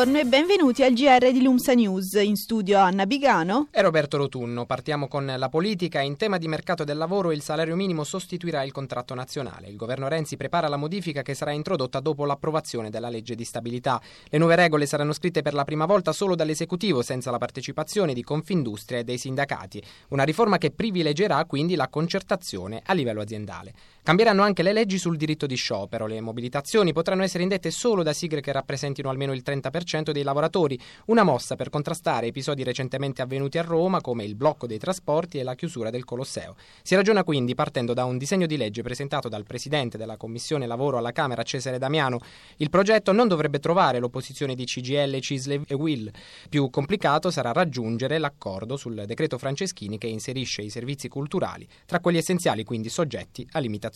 Buongiorno e benvenuti al GR di Lumsa News. In studio Anna Bigano e Roberto Rotunno. Partiamo con la politica. In tema di mercato del lavoro il salario minimo sostituirà il contratto nazionale. Il governo Renzi prepara la modifica che sarà introdotta dopo l'approvazione della legge di stabilità. Le nuove regole saranno scritte per la prima volta solo dall'esecutivo senza la partecipazione di Confindustria e dei sindacati. Una riforma che privilegerà quindi la concertazione a livello aziendale. Cambieranno anche le leggi sul diritto di sciopero. Le mobilitazioni potranno essere indette solo da sigle che rappresentino almeno il 30% dei lavoratori, una mossa per contrastare episodi recentemente avvenuti a Roma come il blocco dei trasporti e la chiusura del Colosseo. Si ragiona quindi partendo da un disegno di legge presentato dal presidente della Commissione Lavoro alla Camera Cesare Damiano. Il progetto non dovrebbe trovare l'opposizione di CGL, Cisle e Will. Più complicato sarà raggiungere l'accordo sul decreto Franceschini che inserisce i servizi culturali tra quelli essenziali quindi soggetti a limitazioni.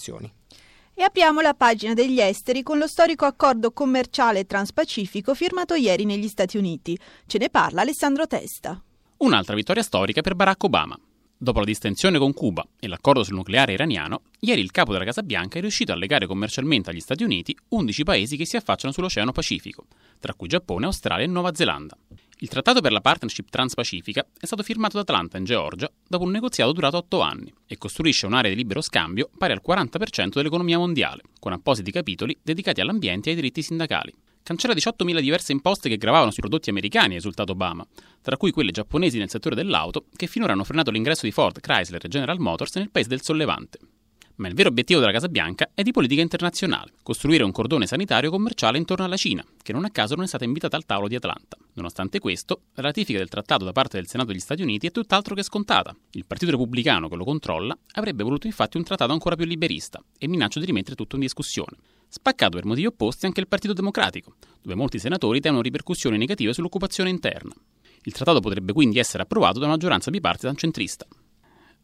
E apriamo la pagina degli esteri con lo storico accordo commerciale transpacifico firmato ieri negli Stati Uniti. Ce ne parla Alessandro Testa. Un'altra vittoria storica per Barack Obama. Dopo la distensione con Cuba e l'accordo sul nucleare iraniano, ieri il capo della Casa Bianca è riuscito a legare commercialmente agli Stati Uniti 11 paesi che si affacciano sull'Oceano Pacifico, tra cui Giappone, Australia e Nuova Zelanda. Il trattato per la partnership transpacifica è stato firmato ad Atlanta, in Georgia, dopo un negoziato durato otto anni e costruisce un'area di libero scambio pari al 40% dell'economia mondiale, con appositi capitoli dedicati all'ambiente e ai diritti sindacali. Cancella 18.000 diverse imposte che gravavano sui prodotti americani, ha esultato Obama, tra cui quelle giapponesi nel settore dell'auto, che finora hanno frenato l'ingresso di Ford, Chrysler e General Motors nel paese del sollevante. Ma il vero obiettivo della Casa Bianca è di politica internazionale, costruire un cordone sanitario commerciale intorno alla Cina, che non a caso non è stata invitata al tavolo di Atlanta. Nonostante questo, la ratifica del trattato da parte del Senato degli Stati Uniti è tutt'altro che scontata. Il Partito Repubblicano che lo controlla avrebbe voluto infatti un trattato ancora più liberista e minaccia di rimettere tutto in discussione. Spaccato per motivi opposti anche il Partito Democratico, dove molti senatori temono ripercussioni negative sull'occupazione interna. Il trattato potrebbe quindi essere approvato da una maggioranza bipartisan centrista.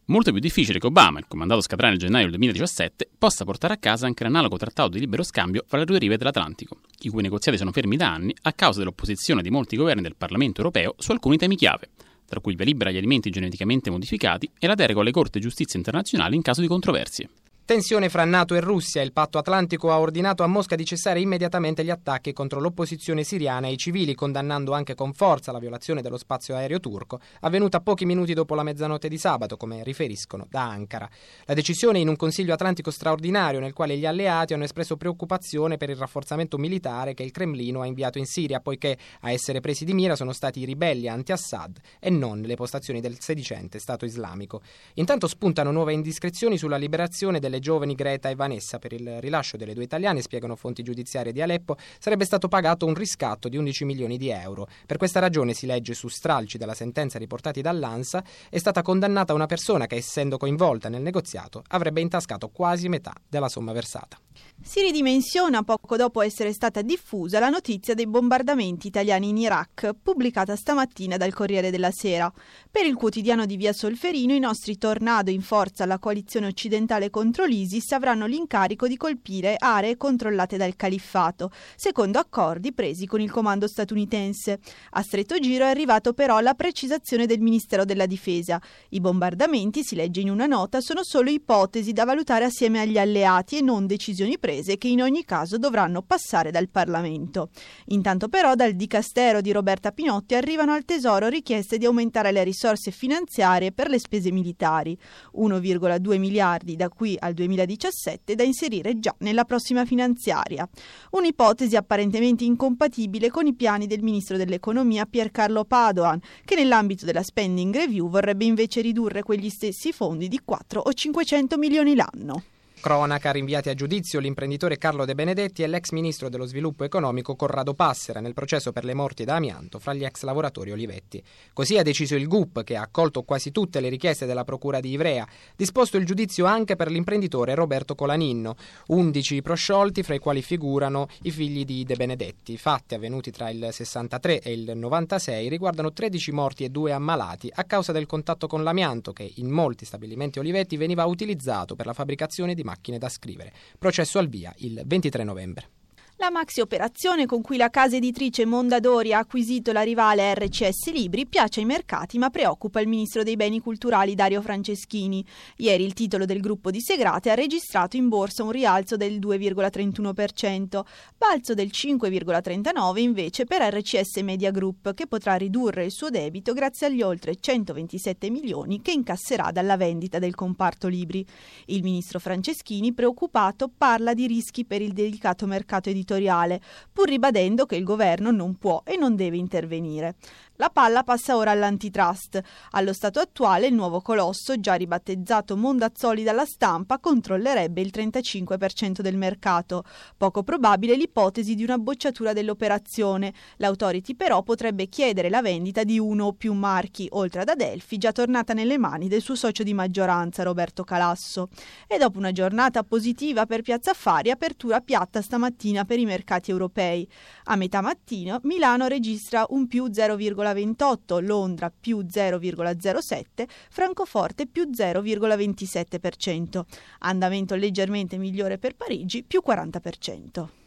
Molto più difficile che Obama, il comandato scadrà nel gennaio del 2017, possa portare a casa anche l'analogo trattato di libero scambio fra le due rive dell'Atlantico, i cui negoziati sono fermi da anni a causa dell'opposizione di molti governi del Parlamento europeo su alcuni temi chiave, tra cui il via libera agli alimenti geneticamente modificati e la deroga alle corti di giustizia internazionali in caso di controversie. Tensione fra NATO e Russia. Il patto atlantico ha ordinato a Mosca di cessare immediatamente gli attacchi contro l'opposizione siriana e i civili, condannando anche con forza la violazione dello spazio aereo turco, avvenuta pochi minuti dopo la mezzanotte di sabato, come riferiscono da Ankara. La decisione in un Consiglio Atlantico straordinario nel quale gli alleati hanno espresso preoccupazione per il rafforzamento militare che il Cremlino ha inviato in Siria, poiché a essere presi di mira sono stati i ribelli anti-Assad e non le postazioni del sedicente Stato islamico. Intanto spuntano nuove indiscrezioni sulla liberazione delle giovani Greta e Vanessa per il rilascio delle due italiane, spiegano fonti giudiziarie di Aleppo, sarebbe stato pagato un riscatto di 11 milioni di euro. Per questa ragione si legge su stralci della sentenza riportati dall'ANSA, è stata condannata una persona che, essendo coinvolta nel negoziato, avrebbe intascato quasi metà della somma versata. Si ridimensiona poco dopo essere stata diffusa la notizia dei bombardamenti italiani in Iraq, pubblicata stamattina dal Corriere della Sera. Per il quotidiano di Via Solferino, i nostri tornado in forza alla coalizione occidentale contro l'ISIS avranno l'incarico di colpire aree controllate dal califfato, secondo accordi presi con il comando statunitense. A stretto giro è arrivato però la precisazione del Ministero della Difesa. I bombardamenti, si legge in una nota, sono solo ipotesi da valutare assieme agli alleati e non decisioni prese che in ogni caso dovranno passare dal Parlamento. Intanto però dal Dicastero di Roberta Pinotti arrivano al Tesoro richieste di aumentare le risorse finanziarie per le spese militari, 1,2 miliardi da qui al 2017 da inserire già nella prossima finanziaria. Un'ipotesi apparentemente incompatibile con i piani del ministro dell'economia Piercarlo Padoan, che nell'ambito della spending review vorrebbe invece ridurre quegli stessi fondi di 4 o 500 milioni l'anno. Cronaca rinviati a giudizio l'imprenditore Carlo De Benedetti e l'ex ministro dello sviluppo economico Corrado Passera nel processo per le morti da amianto fra gli ex lavoratori Olivetti. Così ha deciso il GUP, che ha accolto quasi tutte le richieste della procura di Ivrea, disposto il giudizio anche per l'imprenditore Roberto Colaninno. Undici prosciolti, fra i quali figurano i figli di De Benedetti. Fatti avvenuti tra il 63 e il 96 riguardano 13 morti e 2 ammalati a causa del contatto con l'amianto che in molti stabilimenti Olivetti veniva utilizzato per la fabbricazione di macchine da scrivere. Processo al via il 23 novembre. La maxi operazione con cui la casa editrice Mondadori ha acquisito la rivale RCS Libri piace ai mercati ma preoccupa il ministro dei beni culturali Dario Franceschini. Ieri il titolo del gruppo di Segrate ha registrato in borsa un rialzo del 2,31%, balzo del 5,39% invece per RCS Media Group che potrà ridurre il suo debito grazie agli oltre 127 milioni che incasserà dalla vendita del comparto libri. Il ministro Franceschini, preoccupato, parla di rischi per il delicato mercato editoriale editoriale, pur ribadendo che il governo non può e non deve intervenire. La palla passa ora all'antitrust. Allo stato attuale il nuovo colosso, già ribattezzato Mondazzoli dalla stampa, controllerebbe il 35% del mercato. Poco probabile l'ipotesi di una bocciatura dell'operazione. L'autority però potrebbe chiedere la vendita di uno o più marchi, oltre ad Adelphi, già tornata nelle mani del suo socio di maggioranza Roberto Calasso. E dopo una giornata positiva per Piazza Affari, apertura piatta stamattina per i mercati europei. A metà mattino Milano registra un più 0,5 0,28, Londra più 0,07, Francoforte più 0,27%. Andamento leggermente migliore per Parigi più 40%.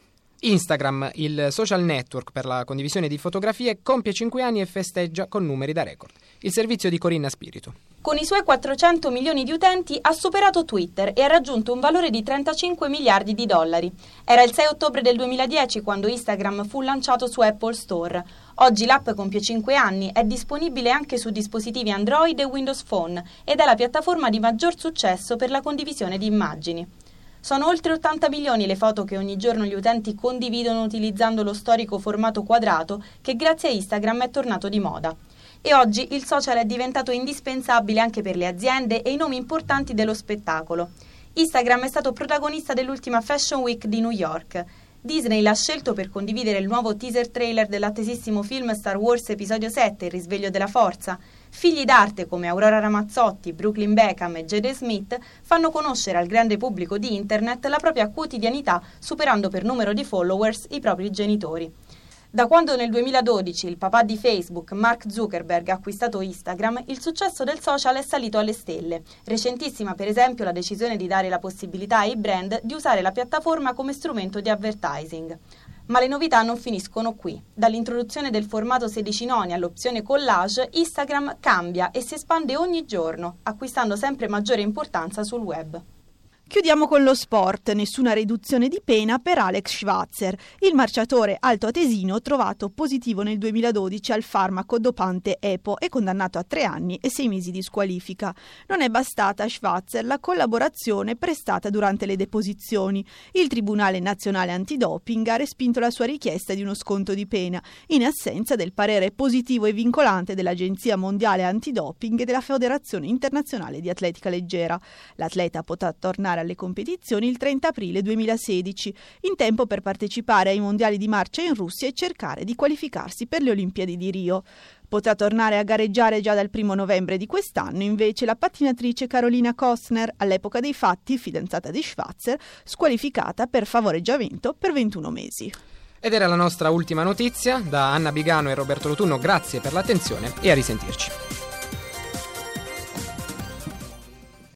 Instagram, il social network per la condivisione di fotografie, compie 5 anni e festeggia con numeri da record. Il servizio di Corinna Spirito. Con i suoi 400 milioni di utenti ha superato Twitter e ha raggiunto un valore di 35 miliardi di dollari. Era il 6 ottobre del 2010 quando Instagram fu lanciato su Apple Store. Oggi l'app compie 5 anni, è disponibile anche su dispositivi Android e Windows Phone ed è la piattaforma di maggior successo per la condivisione di immagini. Sono oltre 80 milioni le foto che ogni giorno gli utenti condividono utilizzando lo storico formato quadrato che grazie a Instagram è tornato di moda e oggi il social è diventato indispensabile anche per le aziende e i nomi importanti dello spettacolo. Instagram è stato protagonista dell'ultima Fashion Week di New York. Disney l'ha scelto per condividere il nuovo teaser trailer dell'attesissimo film Star Wars Episodio 7, Il risveglio della forza. Figli d'arte come Aurora Ramazzotti, Brooklyn Beckham e Jade Smith fanno conoscere al grande pubblico di Internet la propria quotidianità, superando per numero di followers i propri genitori. Da quando nel 2012 il papà di Facebook, Mark Zuckerberg, ha acquistato Instagram, il successo del social è salito alle stelle. Recentissima, per esempio, la decisione di dare la possibilità ai brand di usare la piattaforma come strumento di advertising. Ma le novità non finiscono qui. Dall'introduzione del formato 16 noni all'opzione collage, Instagram cambia e si espande ogni giorno, acquistando sempre maggiore importanza sul web. Chiudiamo con lo sport, nessuna riduzione di pena per Alex Schwarzer, il marciatore altoatesino trovato positivo nel 2012 al farmaco dopante EPO e condannato a tre anni e sei mesi di squalifica. Non è bastata a Schwarzer la collaborazione prestata durante le deposizioni. Il Tribunale Nazionale Antidoping ha respinto la sua richiesta di uno sconto di pena, in assenza del parere positivo e vincolante dell'Agenzia Mondiale Antidoping e della Federazione Internazionale di Atletica Leggera. L'atleta potrà tornare alle competizioni il 30 aprile 2016, in tempo per partecipare ai mondiali di marcia in Russia e cercare di qualificarsi per le Olimpiadi di Rio. Potrà tornare a gareggiare già dal 1 novembre di quest'anno invece la pattinatrice Carolina Kostner, all'epoca dei fatti fidanzata di Schwarzer, squalificata per favoreggiamento per 21 mesi. Ed era la nostra ultima notizia. Da Anna Bigano e Roberto Lotunno, grazie per l'attenzione e a risentirci.